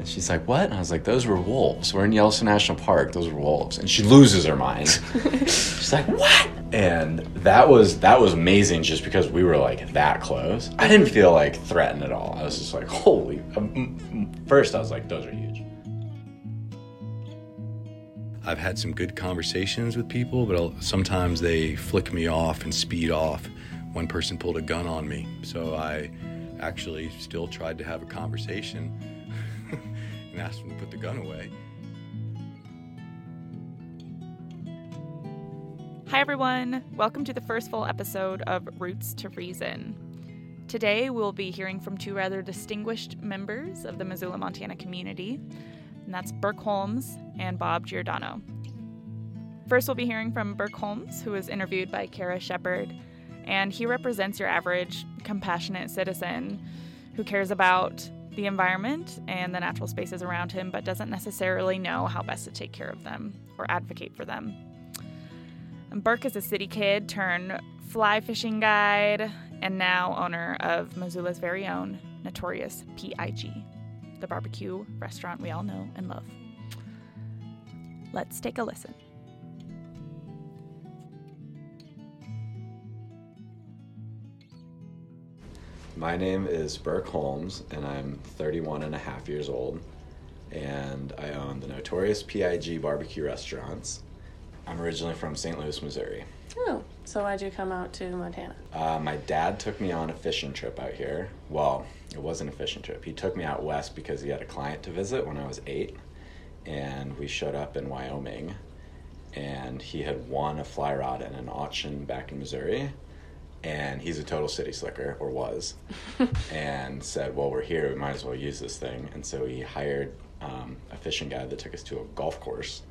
And she's like, what? And I was like, those were wolves. We're in Yellowstone National Park. Those were wolves. And she loses her mind. she's like, what? And that was that was amazing just because we were like that close. I didn't feel like threatened at all. I was just like, holy. Um, first, I was like, those are huge. I've had some good conversations with people, but I'll, sometimes they flick me off and speed off. One person pulled a gun on me, so I actually still tried to have a conversation and asked him to put the gun away. Hi, everyone. Welcome to the first full episode of Roots to Reason. Today, we'll be hearing from two rather distinguished members of the Missoula, Montana community, and that's Burke Holmes and Bob Giordano. First, we'll be hearing from Burke Holmes, who was interviewed by Kara Shepard, and he represents your average compassionate citizen who cares about the environment and the natural spaces around him, but doesn't necessarily know how best to take care of them or advocate for them. And Burke is a city kid turned fly fishing guide and now owner of Missoula's very own notorious PIG, the barbecue restaurant we all know and love. Let's take a listen. My name is Burke Holmes, and I'm 31 and a half years old, and I own the notorious PIG barbecue restaurants. I'm originally from St. Louis, Missouri. Oh, so why'd you come out to Montana? Uh, my dad took me on a fishing trip out here. Well, it wasn't a fishing trip. He took me out west because he had a client to visit when I was eight, and we showed up in Wyoming, and he had won a fly rod in an auction back in Missouri, and he's a total city slicker or was, and said, "Well, we're here. We might as well use this thing." And so he hired um, a fishing guide that took us to a golf course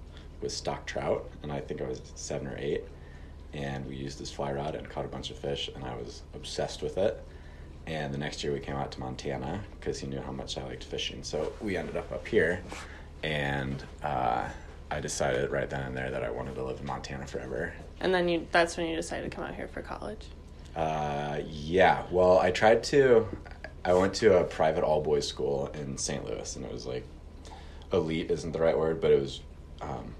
with stock trout, and I think I was seven or eight, and we used this fly rod and caught a bunch of fish, and I was obsessed with it. And the next year we came out to Montana because he knew how much I liked fishing. So we ended up up here, and uh, I decided right then and there that I wanted to live in Montana forever. And then you that's when you decided to come out here for college. Uh, yeah. Well, I tried to. I went to a private all boys school in St. Louis, and it was like elite isn't the right word, but it was um,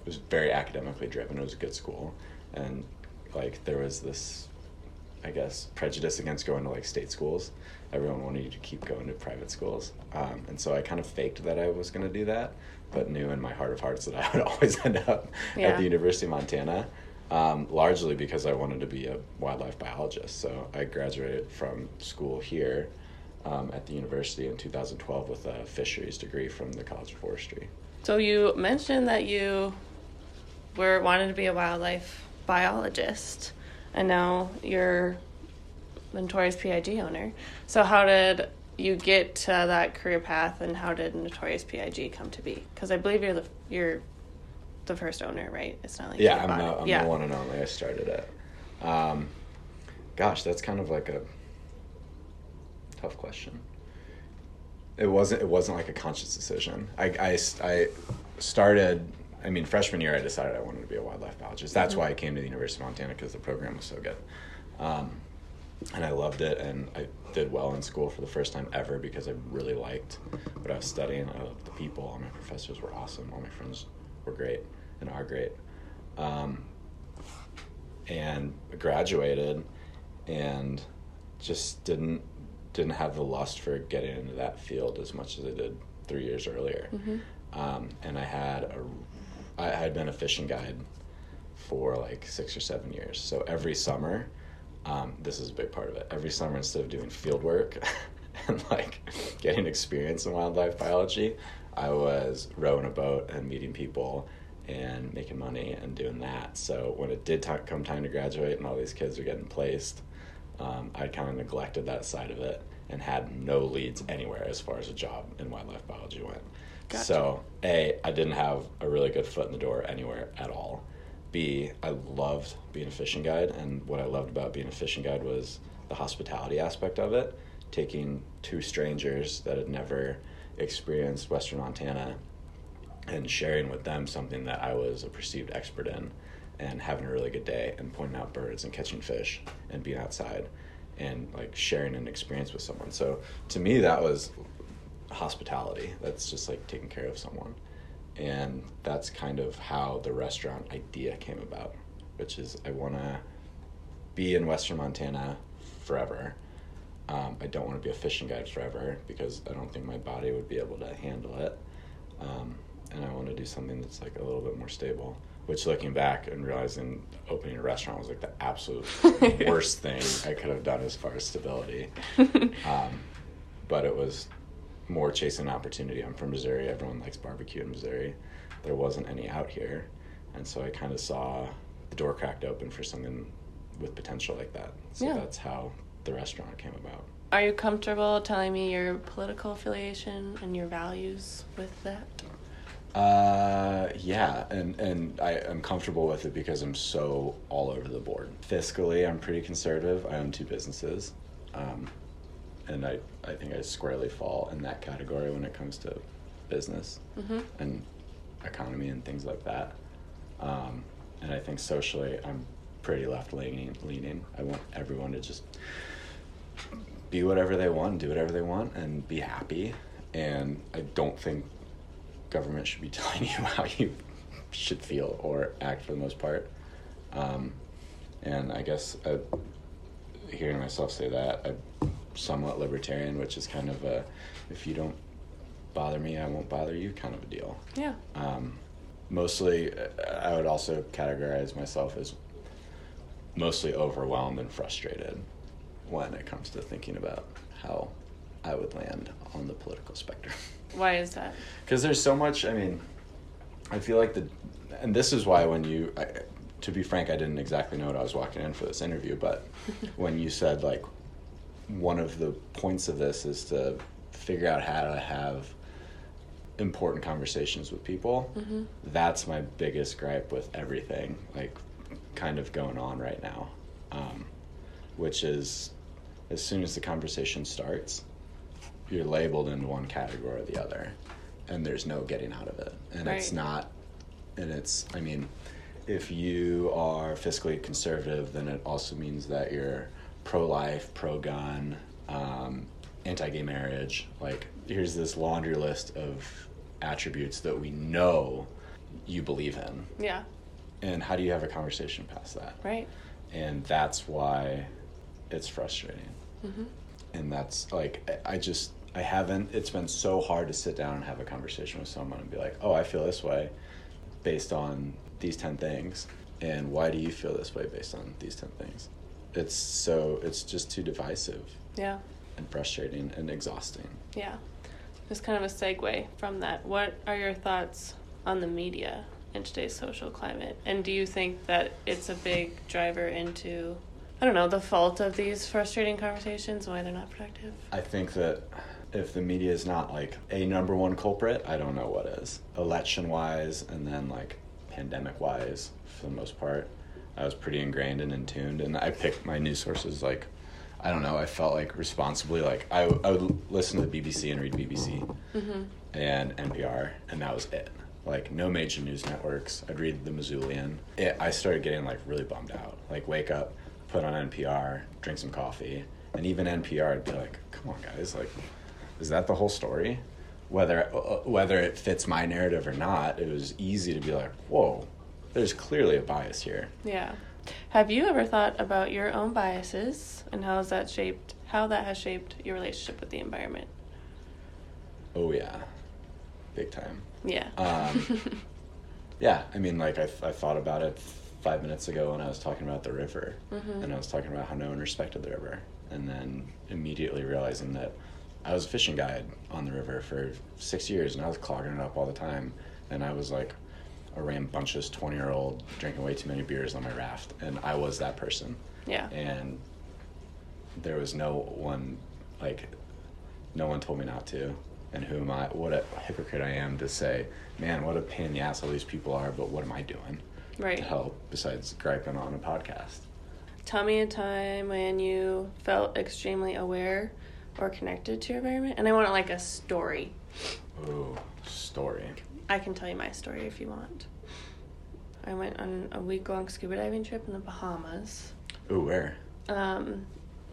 it was very academically driven. It was a good school, and like there was this, I guess, prejudice against going to like state schools. Everyone wanted you to keep going to private schools, um, and so I kind of faked that I was going to do that, but knew in my heart of hearts that I would always end up Yeah. at the University of Montana. Um, largely because I wanted to be a wildlife biologist. So I graduated from school here um, at the university in 2012 with a fisheries degree from the College of Forestry. So you mentioned that you were wanted to be a wildlife biologist, and now you're Notorious PIG owner. So how did you get to that career path, and how did Notorious PIG come to be? Because I believe you're the you're the first owner, right? It's not like Yeah, you I'm, the. I'm yeah. the one and only. I started it. Um, gosh, that's kind of like a tough question. It wasn't. It wasn't like a conscious decision. I, I, I started. I mean, freshman year, I decided I wanted to be a wildlife biologist. That's why I came to the University of Montana because the program was so good, um, and I loved it. And I did well in school for the first time ever because I really liked what I was studying. I loved the people. All my professors were awesome. All my friends were great and are great. Um, and graduated and just didn't didn't have the lust for getting into that field as much as I did three years earlier. Um, and I had a I had been a fishing guide for like six or seven years. So every summer, um, this is a big part of it. Every summer, instead of doing field work and like getting experience in wildlife biology, I was rowing a boat and meeting people and making money and doing that. So when it did ti come time to graduate and all these kids were getting placed, um, I kind of neglected that side of it and had no leads anywhere as far as a job in wildlife biology went. Gotcha. So a, I didn't have a really good foot in the door anywhere at all. B, I loved being a fishing guide, and what I loved about being a fishing guide was the hospitality aspect of it. Taking two strangers that had never experienced Western Montana and sharing with them something that I was a perceived expert in and having a really good day and pointing out birds and catching fish and being outside and like sharing an experience with someone. So to me, that was hospitality. That's just like taking care of someone. And that's kind of how the restaurant idea came about, which is I want to be in Western Montana forever. Um, I don't want to be a fishing guide forever because I don't think my body would be able to handle it. Um, and I want to do something that's like a little bit more stable. Which, looking back and realizing opening a restaurant was like the absolute worst thing I could have done as far as stability. Um, but it was more chasing opportunity. I'm from Missouri. Everyone likes barbecue in Missouri. There wasn't any out here, and so I kind of saw the door cracked open for something with potential like that. So Yeah. that's how the restaurant came about. Are you comfortable telling me your political affiliation and your values with that? Uh, yeah, and and I am comfortable with it because I'm so all over the board. Fiscally, I'm pretty conservative. I own two businesses, um, and I I think I squarely fall in that category when it comes to business Mm-hmm. and economy and things like that. Um, and I think socially, I'm pretty left leaning. Leaning. I want everyone to just be whatever they want, do whatever they want, and be happy. And I don't think government should be telling you how you should feel or act for the most part. Um, and I guess uh hearing myself say that, I'm somewhat libertarian, which is kind of a if you don't bother me, I won't bother you kind of a deal. Yeah. Um, mostly, I would also categorize myself as mostly overwhelmed and frustrated when it comes to thinking about how I would land on the political spectrum. Why is that? Because there's so much. I mean, I feel like the, and this is why when you, I, to be frank, I didn't exactly know what I was walking in for this interview, but when you said like, one of the points of this is to figure out how to have important conversations with people. Mhm. That's my biggest gripe with everything, like, kind of going on right now, um, which is, as soon as the conversation starts, you're labeled in one category or the other and there's no getting out of it. And it's not and it's i mean if you are fiscally conservative then it also means that you're pro-life pro-gun um, anti-gay marriage. Like here's this laundry list of attributes that we know you believe in. Yeah. and how do you have a conversation past that? Right. and that's why it's frustrating Mm-hmm. and that's like I- just I haven't. It's been so hard to sit down and have a conversation with someone and be like, "Oh, I feel this way, based on these ten things, and why do you feel this way based on these ten things?" It's so it's just too divisive Yeah. and frustrating and exhausting. Yeah. Just kind of a segue from that. What are your thoughts on the media in today's social climate? And do you think that it's a big driver into, I don't know, the fault of these frustrating conversations, why they're not productive? I think that if the media is not like a number one culprit, I don't know what is. Election wise, and then like pandemic wise, for the most part, I was pretty ingrained and in tuned, and I picked my news sources like. I don't know. I felt like responsibly, like I, I would listen to the BBC and read BBC Mm-hmm. and NPR, and that was it. Like no major news networks. I'd read the Missoulian. It, I started getting like really bummed out. Like wake up, put on NPR, drink some coffee, and even NPR, I'd be like, "Come on, guys! Like, is that the whole story?" Whether uh, whether it fits my narrative or not, it was easy to be like, "Whoa, there's clearly a bias here." Yeah. Have you ever thought about your own biases and how has that shaped how that has shaped your relationship with the environment? Oh yeah, big time. Yeah. Um, Yeah, I mean, like I, I thought about it five minutes ago when I was talking about the river, Mhm. and I was talking about how no one respected the river, and then immediately realizing that I was a fishing guide on the river for six years, and I was clogging it up all the time, and I was like a rambunctious twenty year old drinking way too many beers on my raft, and I was that person, yeah. and there was no one like no one told me not to and who am i what a hypocrite i am to say man what a pain in the ass all these people are but what am i doing Right. to help besides griping on a podcast Tell me a time when you felt extremely aware or connected to your environment. And I want like a story. ooh story I can tell you my story if you want. I went on a week long scuba diving trip in the Bahamas. ooh where Um,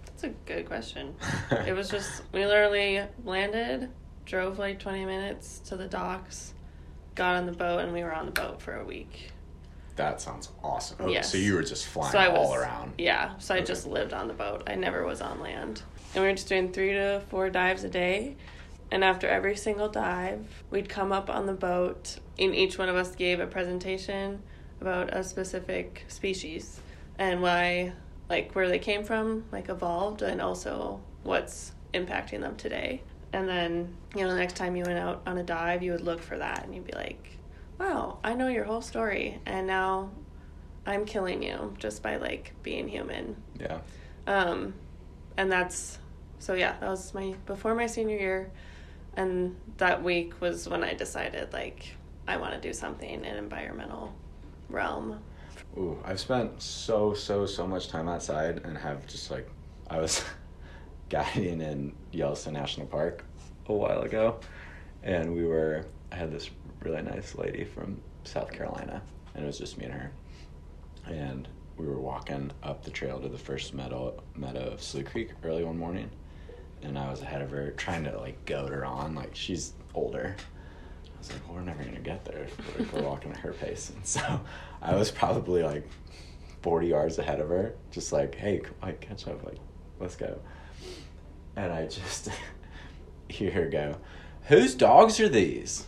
that's a good question. it was just, we literally landed, drove like 20 minutes to the docks, got on the boat, and we were on the boat for a week. That sounds awesome. Oh, Yes. So you were just flying so I was all around. Yeah, so I just lived on the boat. I never was on land. And we were just doing three to four dives a day. And after every single dive, we'd come up on the boat, and each one of us gave a presentation about a specific species and why, like, where they came from, like, evolved, and also what's impacting them today. And then, you know, the next time you went out on a dive, you would look for that, and you'd be like, wow, I know your whole story, and now I'm killing you just by like being human. Yeah. Um, and that's so yeah, that was my before my senior year, and that week was when I decided like I want to do something in environmental realm. Ooh, I've spent so so so much time outside and have just like I was guiding in Yellowstone National Park a while ago, and we were I had this really nice lady from South Carolina, and it was just me and her, and we were walking up the trail to the first meadow meadow of Slough Creek early one morning, and I was ahead of her trying to like goad her on like she's older. I was like, well, we're never gonna get there if we're, if we're walking at her pace. And so I was probably like 40 yards ahead of her, just like, hey, like catch up, like, let's go. And I just hear her go, whose dogs are these?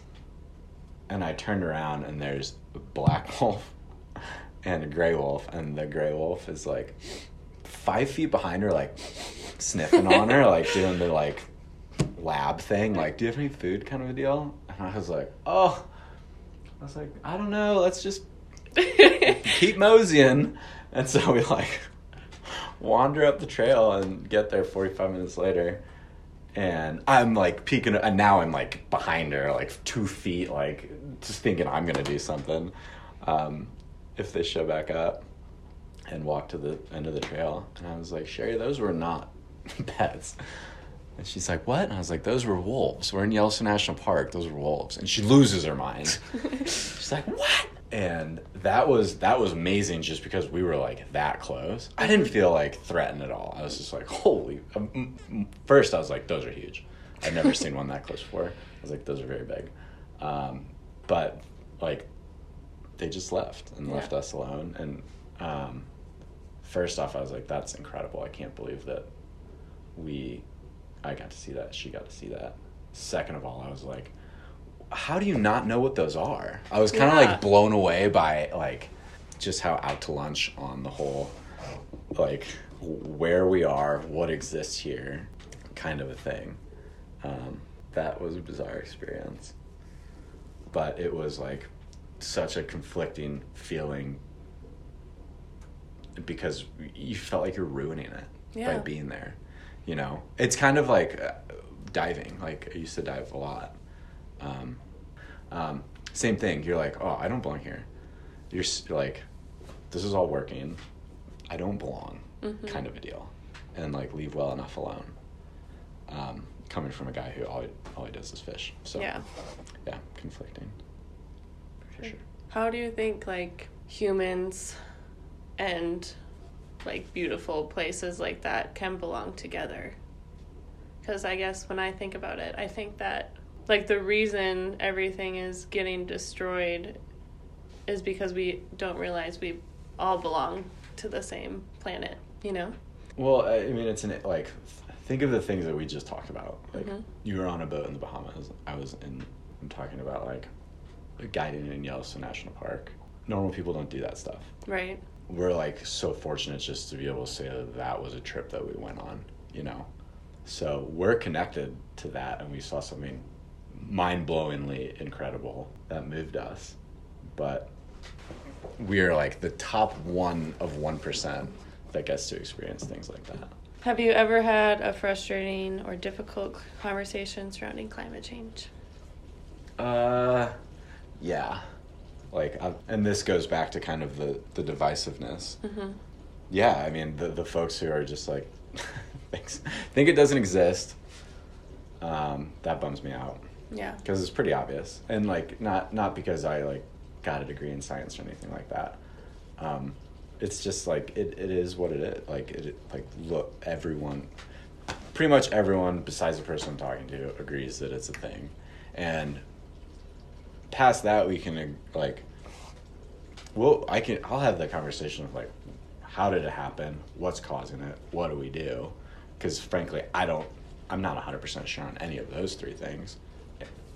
And I turned around and there's a black wolf and a gray wolf, and the gray wolf is like five feet behind her, like sniffing on her, like doing the like lab thing, like, do you have any food kind of a deal? And I was like, oh, I was like, I don't know, let's just keep moseying. And so we like wander up the trail and get there 45 minutes later. And I'm like peeking, and now I'm like behind her, like two feet, like just thinking I'm gonna do something. Um, if they show back up and walk to the end of the trail. And I was like, Sherry, those were not pets. And she's like, what? And I was like, those were wolves. We're in Yellowstone National Park. Those were wolves. And she loses her mind. she's like, what? And that was that was amazing just because we were like that close. I didn't feel like threatened at all. I was just like, holy. Um. First, I was like, those are huge. i've never seen one that close before. I was like, those are very big. Um, but like, they just left and Yeah. left us alone. And um, first off, I was like, that's incredible. I can't believe that we, I got to see that. She got to see that. Second of all, I was like, how do you not know what those are? I was kind of Yeah. like blown away by like just how out to lunch on the whole, like where we are, what exists here, kind of a thing. Um, that was a bizarre experience, but it was like such a conflicting feeling because you felt like you're ruining it by being there. You know, it's kind of like uh, diving. Like I used to dive a lot. Um, um, same thing. You're like, oh, I don't belong here. You're like, this is all working. I don't belong, Mhm. kind of a deal, and like leave well enough alone. Um, coming from a guy who all he, all he does is fish. So Yeah. yeah, conflicting. For sure. How do you think like humans and like beautiful places like that can belong together? Cuz I guess when I think about it, I think that like the reason everything is getting destroyed is because we don't realize we all belong to the same planet, you know? Well, I mean, it's an like, think of the things that we just talked about. Like, Mhm. you were on a boat in the Bahamas. I was in. I'm talking about like, guiding in Yellowstone National Park. Normal people don't do that stuff. Right. We're like so fortunate just to be able to say that that was a trip that we went on. You know, so we're connected to that, and we saw something mind-blowingly incredible that moved us. But we are like the top one of one percent that gets to experience things like that. Have you ever had a frustrating or difficult conversation surrounding climate change? Uh, yeah, like, i and this goes back to kind of the the divisiveness. Mhm. Yeah, I mean the the folks who are just like, thinks think it doesn't exist. Um, that bums me out Yeah. because it's pretty obvious, and like not not because I like got a degree in science or anything like that. Um, it's just like it, it is what it is. Like it like look everyone pretty much everyone besides the person I'm talking to agrees that it's a thing, and past that we can like, well, I can I'll have the conversation of like, how did it happen? What's causing it? What do we do? Because frankly, I don't. I'm not 100% sure on any of those three things,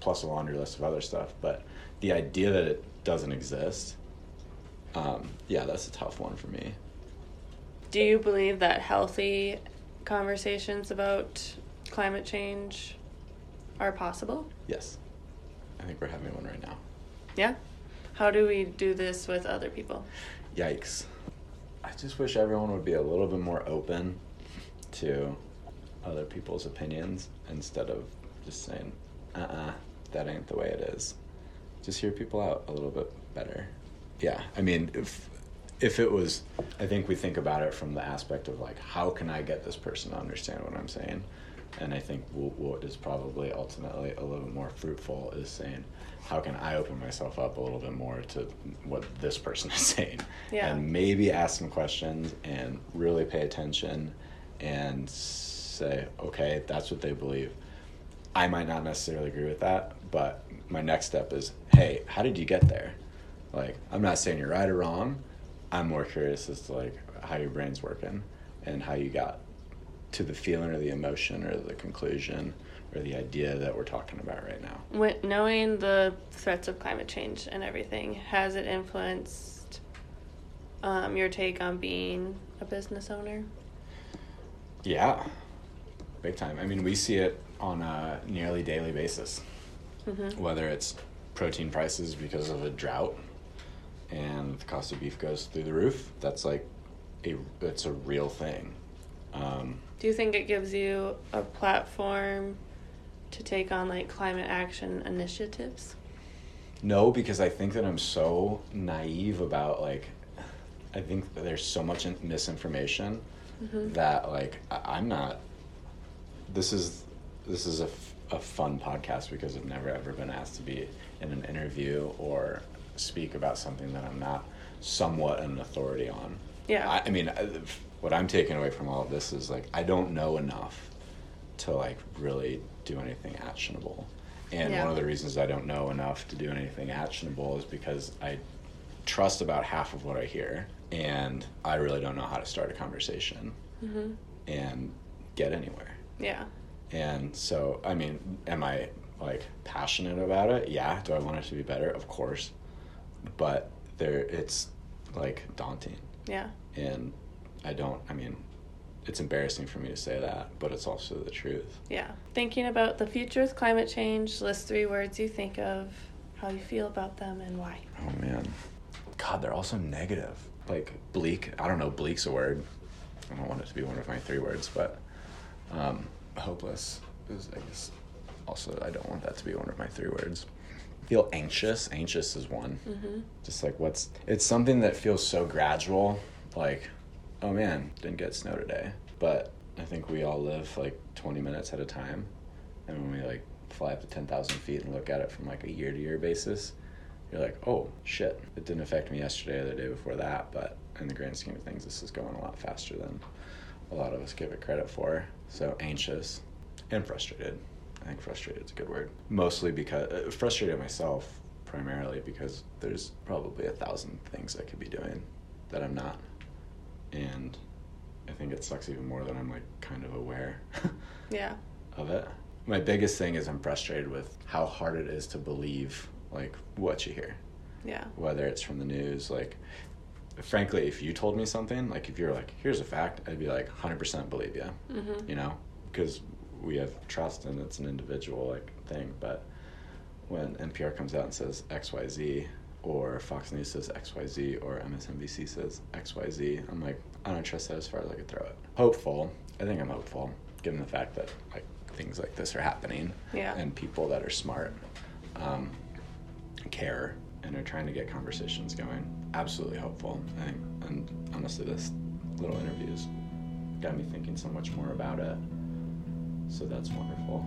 plus a laundry list of other stuff. But the idea that it doesn't exist, um, yeah, that's a tough one for me. Do you believe that healthy conversations about climate change are possible? Yes. I think we're having one right now. Yeah? How do we do this with other people? Yikes. I just wish everyone would be a little bit more open to other people's opinions instead of just saying, uh uh that ain't the way it is. Just hear people out a little bit better. Yeah, I mean, if if it was, I think we think about it from the aspect of like, how can I get this person to understand what I'm saying? And I think what is probably ultimately a little more fruitful is saying, how can I open myself up a little bit more to what this person is saying? Yeah. And maybe ask some questions and really pay attention and say, okay, that's what they believe. I might not necessarily agree with that, but my next step is, hey, how did you get there? Like, I'm not saying you're right or wrong. I'm more curious as to like how your brain's working and how you got to the feeling or the emotion or the conclusion or the idea that we're talking about right now. When, knowing the threats of climate change and everything, has it influenced um, your take on being a business owner? Yeah, big time. I mean, we see it on a nearly daily basis, mm-hmm. whether it's protein prices because of a drought and the cost of beef goes through the roof. That's like a it's a real thing. Um, Do you think it gives you a platform to take on like climate action initiatives? No, because I think that I'm so naive about like I think there's so much misinformation mm-hmm. that like I, am not. This is this is a, f- a fun podcast because I've never ever been asked to be in an interview or speak about something that I'm not somewhat an authority on. Yeah. I, I mean, what I'm taking away from all of this is like I don't know enough to like really do anything actionable. And yeah. one of the reasons I don't know enough to do anything actionable is because I trust about half of what I hear, and I really don't know how to start a conversation mm-hmm. and get anywhere. Yeah. And so, I mean, am I like passionate about it? Yeah. Do I want it to be better? Of course but there it's like daunting. Yeah. And I don't. I mean, it's embarrassing for me to say that, but it's also the truth. Yeah. Thinking about the future with climate change, list three words you think of, how you feel about them, and why. Oh man, God, they're also negative. Like bleak. I don't know. Bleak's a word. I don't want it to be one of my three words, but um, hopeless is, I guess. Also, I don't want that to be one of my three words feel anxious. Anxious is one. Mm-hmm. Just like what's it's something that feels so gradual. Like, oh man, didn't get snow today. But I think we all live like 20 minutes at a time, and when we like fly up to 10,000 feet and look at it from like a year to year basis, you're like, oh shit, it didn't affect me yesterday or the day before that. But in the grand scheme of things, this is going a lot faster than a lot of us give it credit for. So anxious and frustrated. I think frustrated is a good word. Mostly because uh, frustrated myself primarily because there's probably a thousand things I could be doing that I'm not, and I think it sucks even more that I'm like kind of aware. yeah. Of it. My biggest thing is I'm frustrated with how hard it is to believe like what you hear. Yeah. Whether it's from the news, like frankly, if you told me something, like if you're like, here's a fact, I'd be like, 100% believe you. Mm-hmm. You know, because we have trust and it's an individual like thing. But when NPR comes out and says X Y Z, or Fox News says X Y Z, or MSNBC says X Y Z, I'm like, I don't trust that as far as I could throw it. Hopeful. I think I'm hopeful, given the fact that like things like this are happening, yeah. and people that are smart um, care and are trying to get conversations going. Absolutely. I think, and honestly, this little interview has got me thinking so much more about it. So that's wonderful.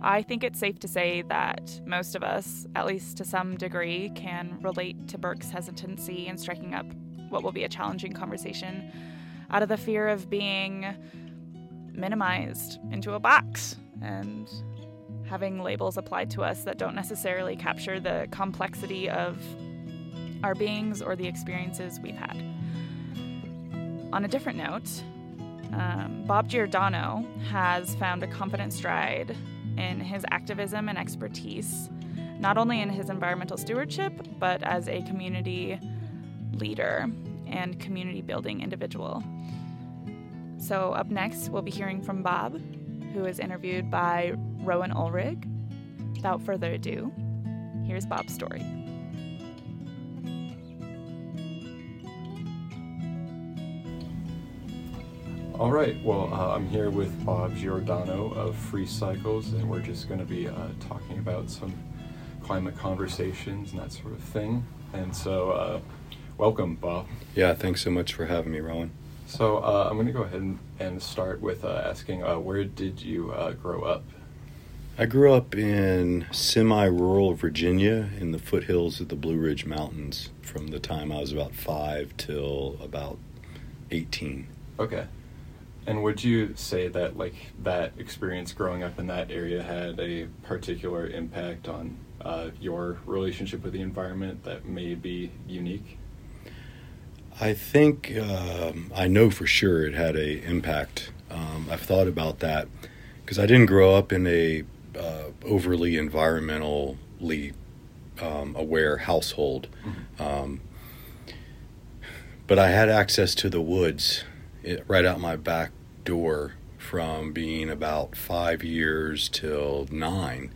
I think it's safe to say that most of us, at least to some degree, can relate to Burke's hesitancy in striking up what will be a challenging conversation out of the fear of being minimized into a box and having labels applied to us that don't necessarily capture the complexity of our beings or the experiences we've had. On a different note, um, Bob Giordano has found a confident stride in his activism and expertise, not only in his environmental stewardship, but as a community leader and community building individual. So, up next, we'll be hearing from Bob, who is interviewed by Rowan Ulrich. Without further ado, here's Bob's story. All right, well, uh, I'm here with Bob Giordano of Free Cycles, and we're just going to be uh, talking about some climate conversations and that sort of thing. And so, uh, welcome, Bob. Yeah, thanks so much for having me, Rowan. So, uh, I'm going to go ahead and, and start with uh, asking uh, where did you grow up? I grew up in semi rural Virginia in the foothills of the Blue Ridge Mountains from the time I was about five till about 18. Okay. And would you say that like that experience growing up in that area had a particular impact on uh, your relationship with the environment that may be unique? I think um, I know for sure it had a impact. Um, I've thought about that because I didn't grow up in a uh, overly environmentally um, aware household, mm-hmm. Um, but I had access to the woods it, right out my back door from being about five years till nine.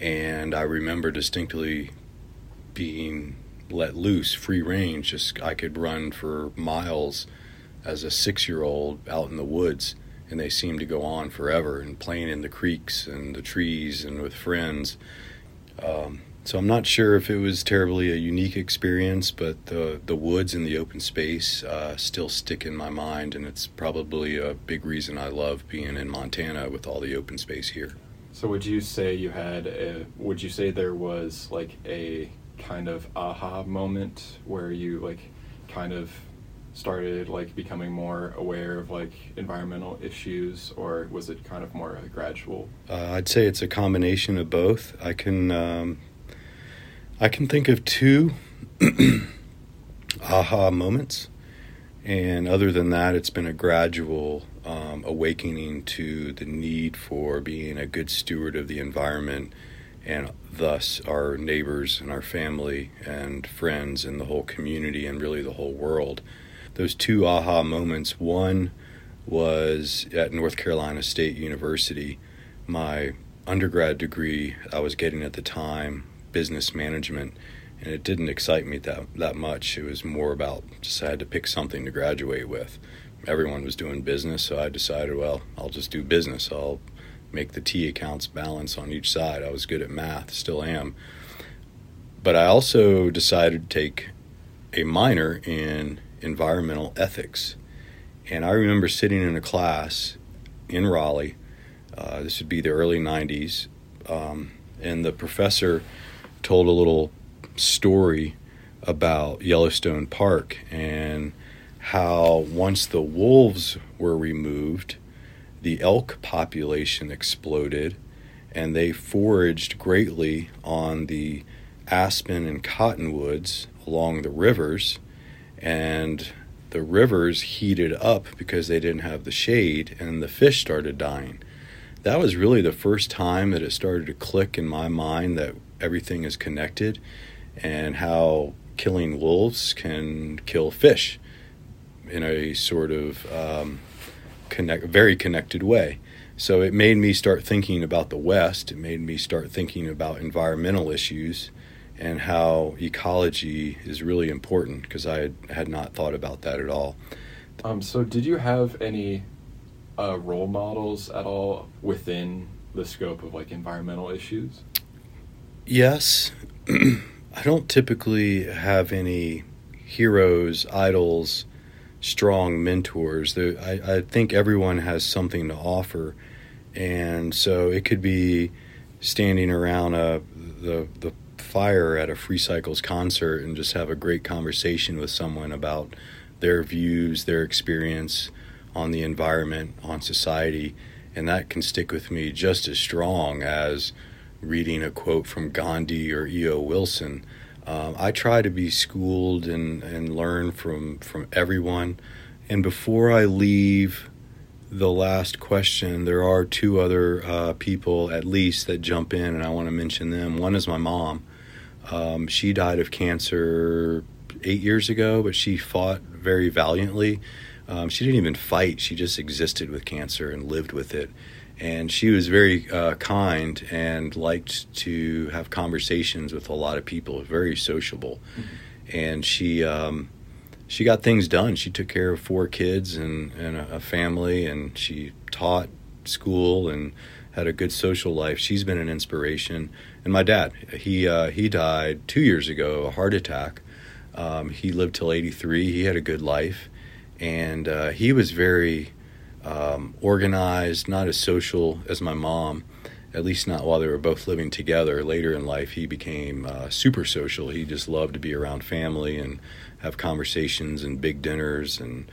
And I remember distinctly being let loose, free range. Just I could run for miles as a six year old out in the woods. And they seemed to go on forever and playing in the creeks and the trees and with friends. Um, so I'm not sure if it was terribly a unique experience, but the the woods and the open space uh, still stick in my mind, and it's probably a big reason I love being in Montana with all the open space here. So would you say you had a, would you say there was like a kind of aha moment where you like kind of started like becoming more aware of like environmental issues or was it kind of more gradual uh, i'd say it's a combination of both i can um, I can think of two aha moments. And other than that, it's been a gradual um, awakening to the need for being a good steward of the environment and thus our neighbors and our family and friends and the whole community and really the whole world. Those two aha moments one was at North Carolina State University. My undergrad degree I was getting at the time business management, and it didn't excite me that that much. It was more about just I had to pick something to graduate with. Everyone was doing business, so I decided, well, I'll just do business. I'll make the T accounts balance on each side. I was good at math, still am. But I also decided to take a minor in environmental ethics. And I remember sitting in a class in Raleigh. Uh, this would be the early 90s. Um, and the professor told a little story about Yellowstone Park and how once the wolves were removed, the elk population exploded and they foraged greatly on the aspen and cottonwoods along the rivers and the rivers heated up because they didn't have the shade and the fish started dying. That was really the first time that it started to click in my mind that everything is connected and how killing wolves can kill fish in a sort of um, connect, very connected way. So it made me start thinking about the West. It made me start thinking about environmental issues and how ecology is really important because I had, had, not thought about that at all. Um, so, did you have any uh, role models at all within the scope of like environmental issues? Yes. I don't typically have any heroes, idols, strong mentors. I, I think everyone has something to offer. And so it could be standing around a, the, the fire at a Free Cycles concert and just have a great conversation with someone about their views, their experience on the environment, on society, and that can stick with me just as strong as reading a quote from Gandhi or E.O. Wilson. Um, I try to be schooled and, and learn from, from everyone. And before I leave the last question, there are two other uh, people at least that jump in, and I want to mention them. One is my mom. Um, she died of cancer eight years ago, but she fought very valiantly. Um, she didn't even fight, she just existed with cancer and lived with it. And she was very uh, kind and liked to have conversations with a lot of people, very sociable. Mm-hmm. And she, um, she got things done. She took care of four kids and, and a, a family, and she taught school and had a good social life. She's been an inspiration. And my dad, he uh, he died two years ago, a heart attack. Um, he lived till 83. He had a good life, and uh, he was very um, organized, not as social as my mom. At least not while they were both living together. Later in life, he became uh, super social. He just loved to be around family and have conversations and big dinners and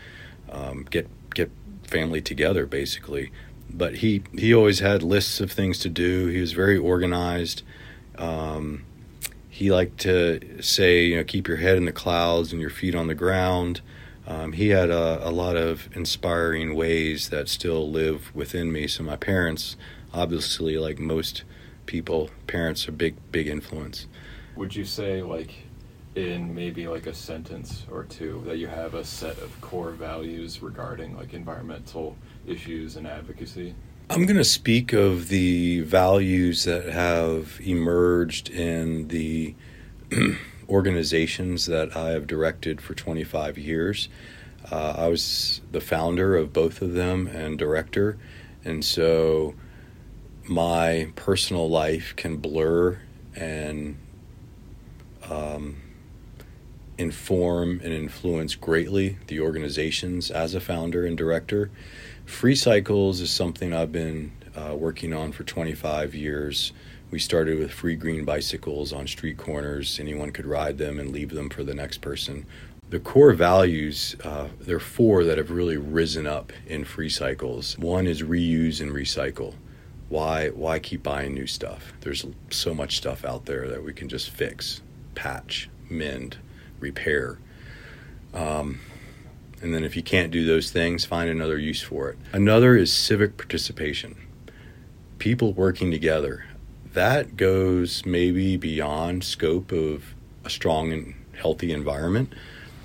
um, get get family together basically. But he he always had lists of things to do. He was very organized. Um, he liked to say, you know, keep your head in the clouds and your feet on the ground. Um, he had a, a, lot of inspiring ways that still live within me. So my parents, obviously, like most people, parents are big, big influence. Would you say like in maybe like a sentence or two that you have a set of core values regarding like environmental issues and advocacy? I'm going to speak of the values that have emerged in the organizations that I have directed for 25 years. Uh, I was the founder of both of them and director, and so my personal life can blur and um, inform and influence greatly the organizations as a founder and director. Free Cycles is something I've been uh, working on for 25 years. We started with free green bicycles on street corners. Anyone could ride them and leave them for the next person. The core values, uh, there are four that have really risen up in Free Cycles. One is reuse and recycle. Why, why keep buying new stuff? There's so much stuff out there that we can just fix, patch, mend, repair. Um, and then if you can't do those things, find another use for it. Another is civic participation. People working together. That goes maybe beyond scope of a strong and healthy environment.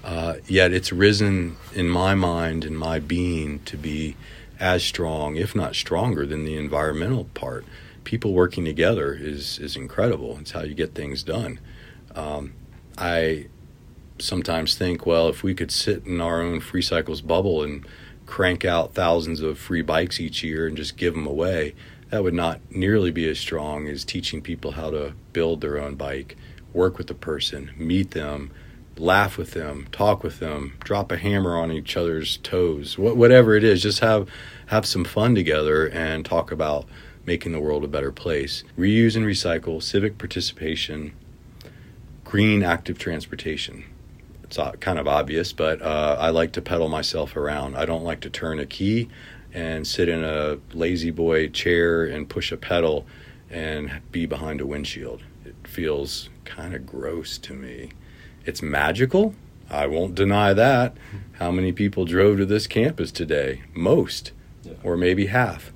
Uh, yet it's risen in my mind and my being to be as strong, if not stronger, than the environmental part. People working together is is incredible. It's how you get things done. Um, I sometimes think, well, if we could sit in our own free cycles bubble and crank out thousands of free bikes each year and just give them away, that would not nearly be as strong as teaching people how to build their own bike, work with the person, meet them, laugh with them, talk with them, drop a hammer on each other's toes, whatever it is, just have have some fun together and talk about making the world a better place. Reuse and recycle, civic participation, green active transportation it's kind of obvious, but uh, I like to pedal myself around. I don't like to turn a key and sit in a lazy boy chair and push a pedal and be behind a windshield. It feels kind of gross to me. It's magical. I won't deny that. How many people drove to this campus today? Most, yeah. or maybe half.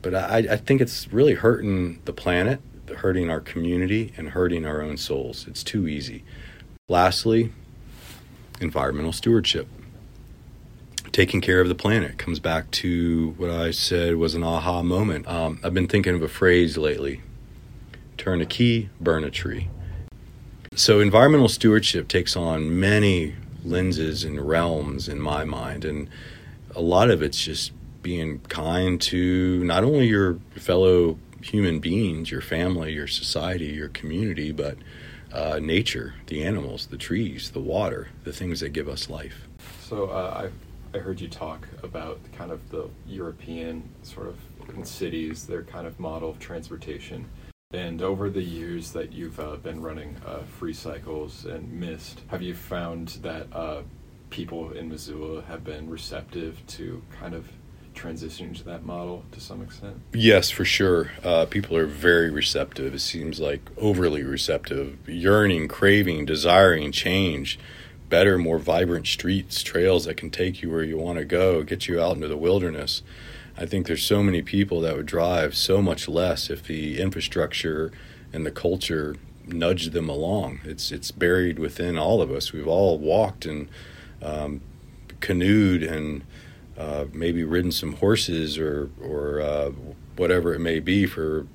But I, I think it's really hurting the planet, hurting our community, and hurting our own souls. It's too easy. Lastly, environmental stewardship. Taking care of the planet comes back to what I said was an aha moment. Um, I've been thinking of a phrase lately turn a key, burn a tree. So, environmental stewardship takes on many lenses and realms in my mind, and a lot of it's just being kind to not only your fellow human beings, your family, your society, your community, but uh, nature, the animals, the trees, the water, the things that give us life. So uh, I I heard you talk about kind of the European sort of cities, their kind of model of transportation. And over the years that you've uh, been running uh, Free Cycles and MIST, have you found that uh, people in Missoula have been receptive to kind of transitioning to that model to some extent? Yes, for sure. Uh, people are very receptive. It seems like overly receptive, yearning, craving, desiring change, better, more vibrant streets, trails that can take you where you want to go, get you out into the wilderness. I think there's so many people that would drive so much less if the infrastructure and the culture nudged them along. It's it's buried within all of us. We've all walked and um, canoed and uh, maybe ridden some horses or or uh, whatever it may be for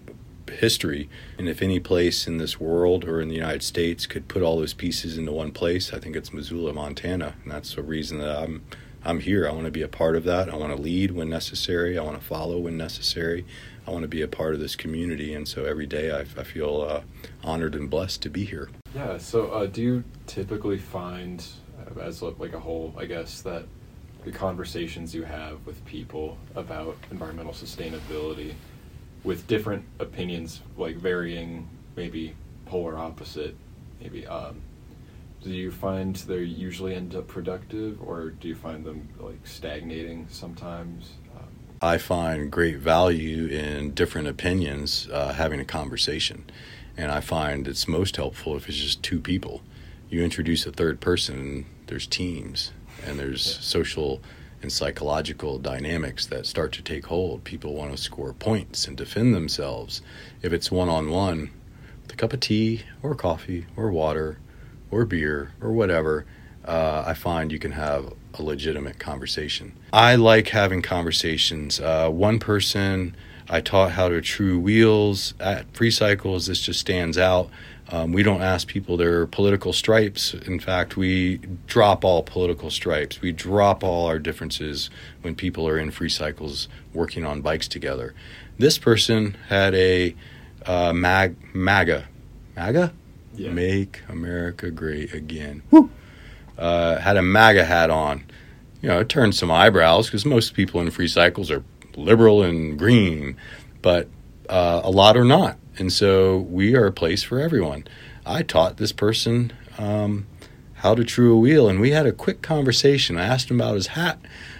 history. And if any place in this world or in the United States could put all those pieces into one place, I think it's Missoula, Montana, and that's the reason that I'm I'm here. I want to be a part of that. I want to lead when necessary. I want to follow when necessary. I want to be a part of this community, and so every day I, I feel uh, honored and blessed to be here. Yeah. So, uh, do you typically find, as like a whole, I guess that the conversations you have with people about environmental sustainability, with different opinions, like varying, maybe polar opposite, maybe um, do you find they usually end up productive or do you find them like stagnating sometimes? Um, i find great value in different opinions uh, having a conversation. And i find it's most helpful if it's just two people. You introduce a third person there's teams and there's yeah. social and psychological dynamics that start to take hold people want to score points and defend themselves if it's one-on-one with a cup of tea or coffee or water or beer or whatever, uh, I find you can have a legitimate conversation. I like having conversations. Uh, one person I taught how to true wheels at Free Cycles. This just stands out. Um, we don't ask people their political stripes. In fact, we drop all political stripes. We drop all our differences when people are in Free Cycles working on bikes together. This person had a uh, mag, MAGA. MAGA? Yeah. Make America Great Again. Woo! Uh, had a MAGA hat on. You know, it turned some eyebrows because most people in free cycles are liberal and green, but uh, a lot are not. And so we are a place for everyone. I taught this person um, how to true a wheel, and we had a quick conversation. I asked him about his hat.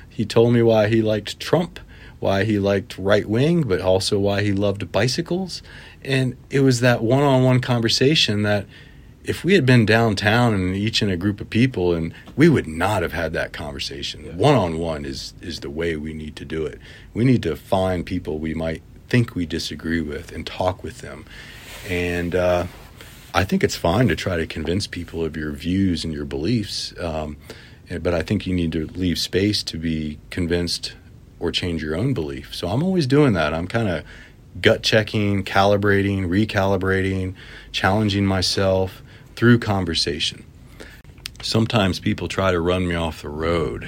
He told me why he liked Trump, why he liked right wing, but also why he loved bicycles. And it was that one on one conversation that if we had been downtown and each in a group of people and we would not have had that conversation one on one is is the way we need to do it we need to find people we might think we disagree with and talk with them. And uh, i think it's fine to try to convince people of your views and your beliefs um, but i think you need to leave space to be convinced or change your own belief. So i'm always doing that. I'm kind of gut checking, calibrating, recalibrating, challenging myself through conversation. Sometimes people try to run me off the road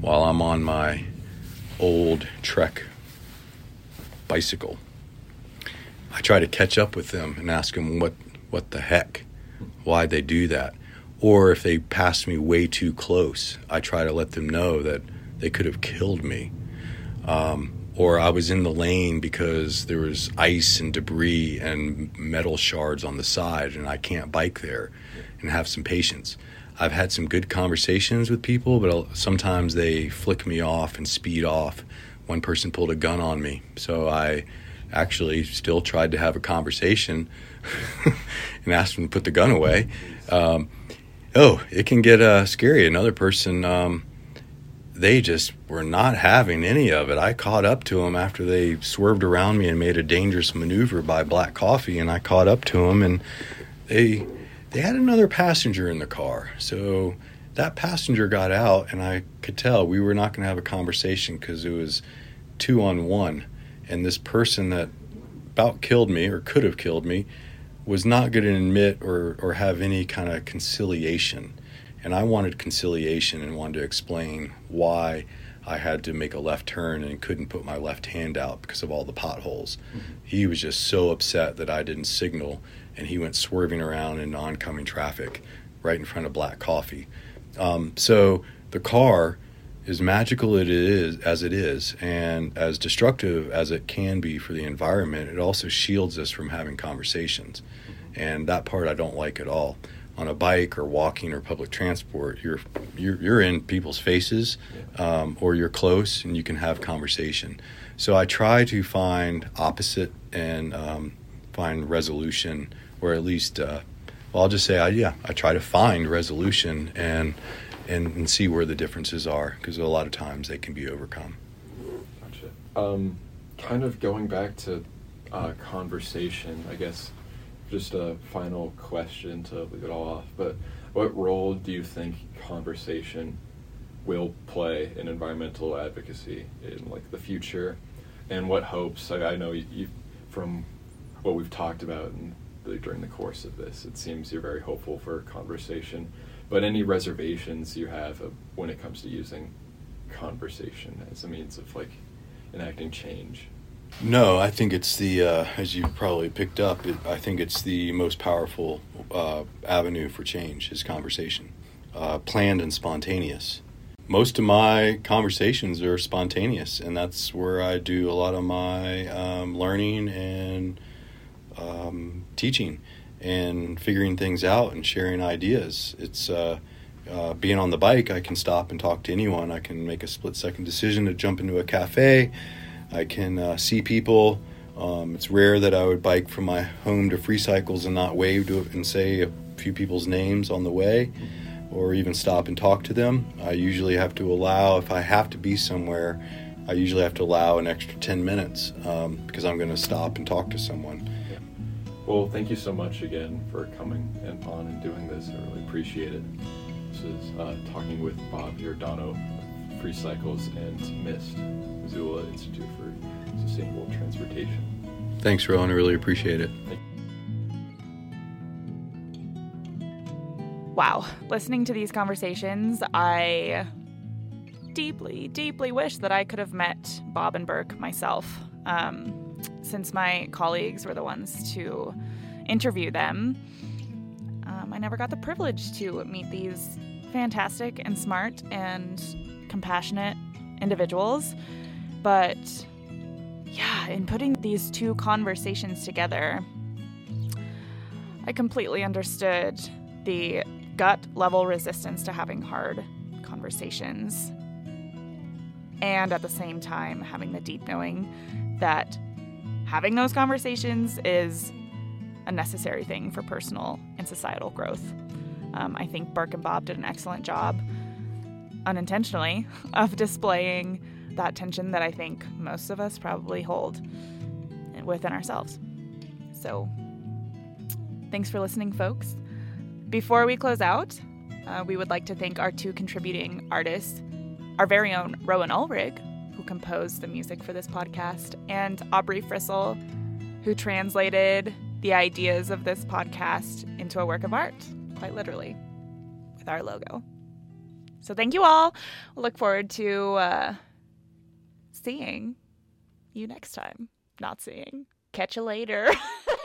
while I'm on my old Trek bicycle. I try to catch up with them and ask them what, what the heck, why they do that. Or if they pass me way too close, I try to let them know that they could have killed me. Um, or I was in the lane because there was ice and debris and metal shards on the side and I can't bike there and have some patience. I've had some good conversations with people, but sometimes they flick me off and speed off. One person pulled a gun on me, so I actually still tried to have a conversation and asked him to put the gun away. Um, oh, it can get uh, scary. Another person. Um, they just were not having any of it. I caught up to them after they swerved around me and made a dangerous maneuver by Black Coffee, and I caught up to them, and they they had another passenger in the car. So that passenger got out, and I could tell we were not going to have a conversation because it was two on one, and this person that about killed me or could have killed me was not going to admit or or have any kind of conciliation and I wanted conciliation and wanted to explain why I had to make a left turn and couldn't put my left hand out because of all the potholes. Mm-hmm. He was just so upset that I didn't signal and he went swerving around in oncoming traffic right in front of Black Coffee. Um, so the car as magical it is as it is, and as destructive as it can be for the environment, it also shields us from having conversations, and that part I don't like at all. On a bike or walking or public transport, you're you're, you're in people's faces, um, or you're close and you can have conversation. So I try to find opposite and um, find resolution, or at least, uh, well, I'll just say, I, yeah, I try to find resolution and and, and see where the differences are because a lot of times they can be overcome. Gotcha. Um, kind of going back to uh, conversation, I guess. Just a final question to leave it all off. But what role do you think conversation will play in environmental advocacy in like the future, and what hopes? I, I know you, you, from what we've talked about and during the course of this, it seems you're very hopeful for conversation. But any reservations you have when it comes to using conversation as a means of like enacting change? No, I think it's the uh, as you probably picked up. It, I think it's the most powerful uh, avenue for change is conversation, uh, planned and spontaneous. Most of my conversations are spontaneous, and that's where I do a lot of my um, learning and um, teaching and figuring things out and sharing ideas. It's uh, uh, being on the bike. I can stop and talk to anyone. I can make a split second decision to jump into a cafe. I can uh, see people. Um, it's rare that I would bike from my home to Free Cycles and not wave to and say a few people's names on the way, or even stop and talk to them. I usually have to allow, if I have to be somewhere, I usually have to allow an extra 10 minutes um, because I'm going to stop and talk to someone. Well, thank you so much again for coming and on and doing this. I really appreciate it. This is uh, talking with Bob Giordano, Free Cycles and MIST, Missoula Institute for Sustainable Transportation. Thanks, Rowan. I really appreciate it. Wow. Listening to these conversations, I deeply, deeply wish that I could have met Bob and Burke myself. Um, since my colleagues were the ones to interview them, um, I never got the privilege to meet these fantastic and smart and compassionate individuals. But yeah, in putting these two conversations together, I completely understood the gut level resistance to having hard conversations. And at the same time, having the deep knowing that having those conversations is a necessary thing for personal and societal growth. Um, I think Burke and Bob did an excellent job, unintentionally, of displaying that tension that I think most of us probably hold within ourselves. So, thanks for listening, folks. Before we close out, uh, we would like to thank our two contributing artists, our very own Rowan Ulrich, composed the music for this podcast, and Aubrey Frissell, who translated the ideas of this podcast into a work of art, quite literally, with our logo. So thank you all. We'll look forward to uh, seeing you next time. Not seeing. Catch you later.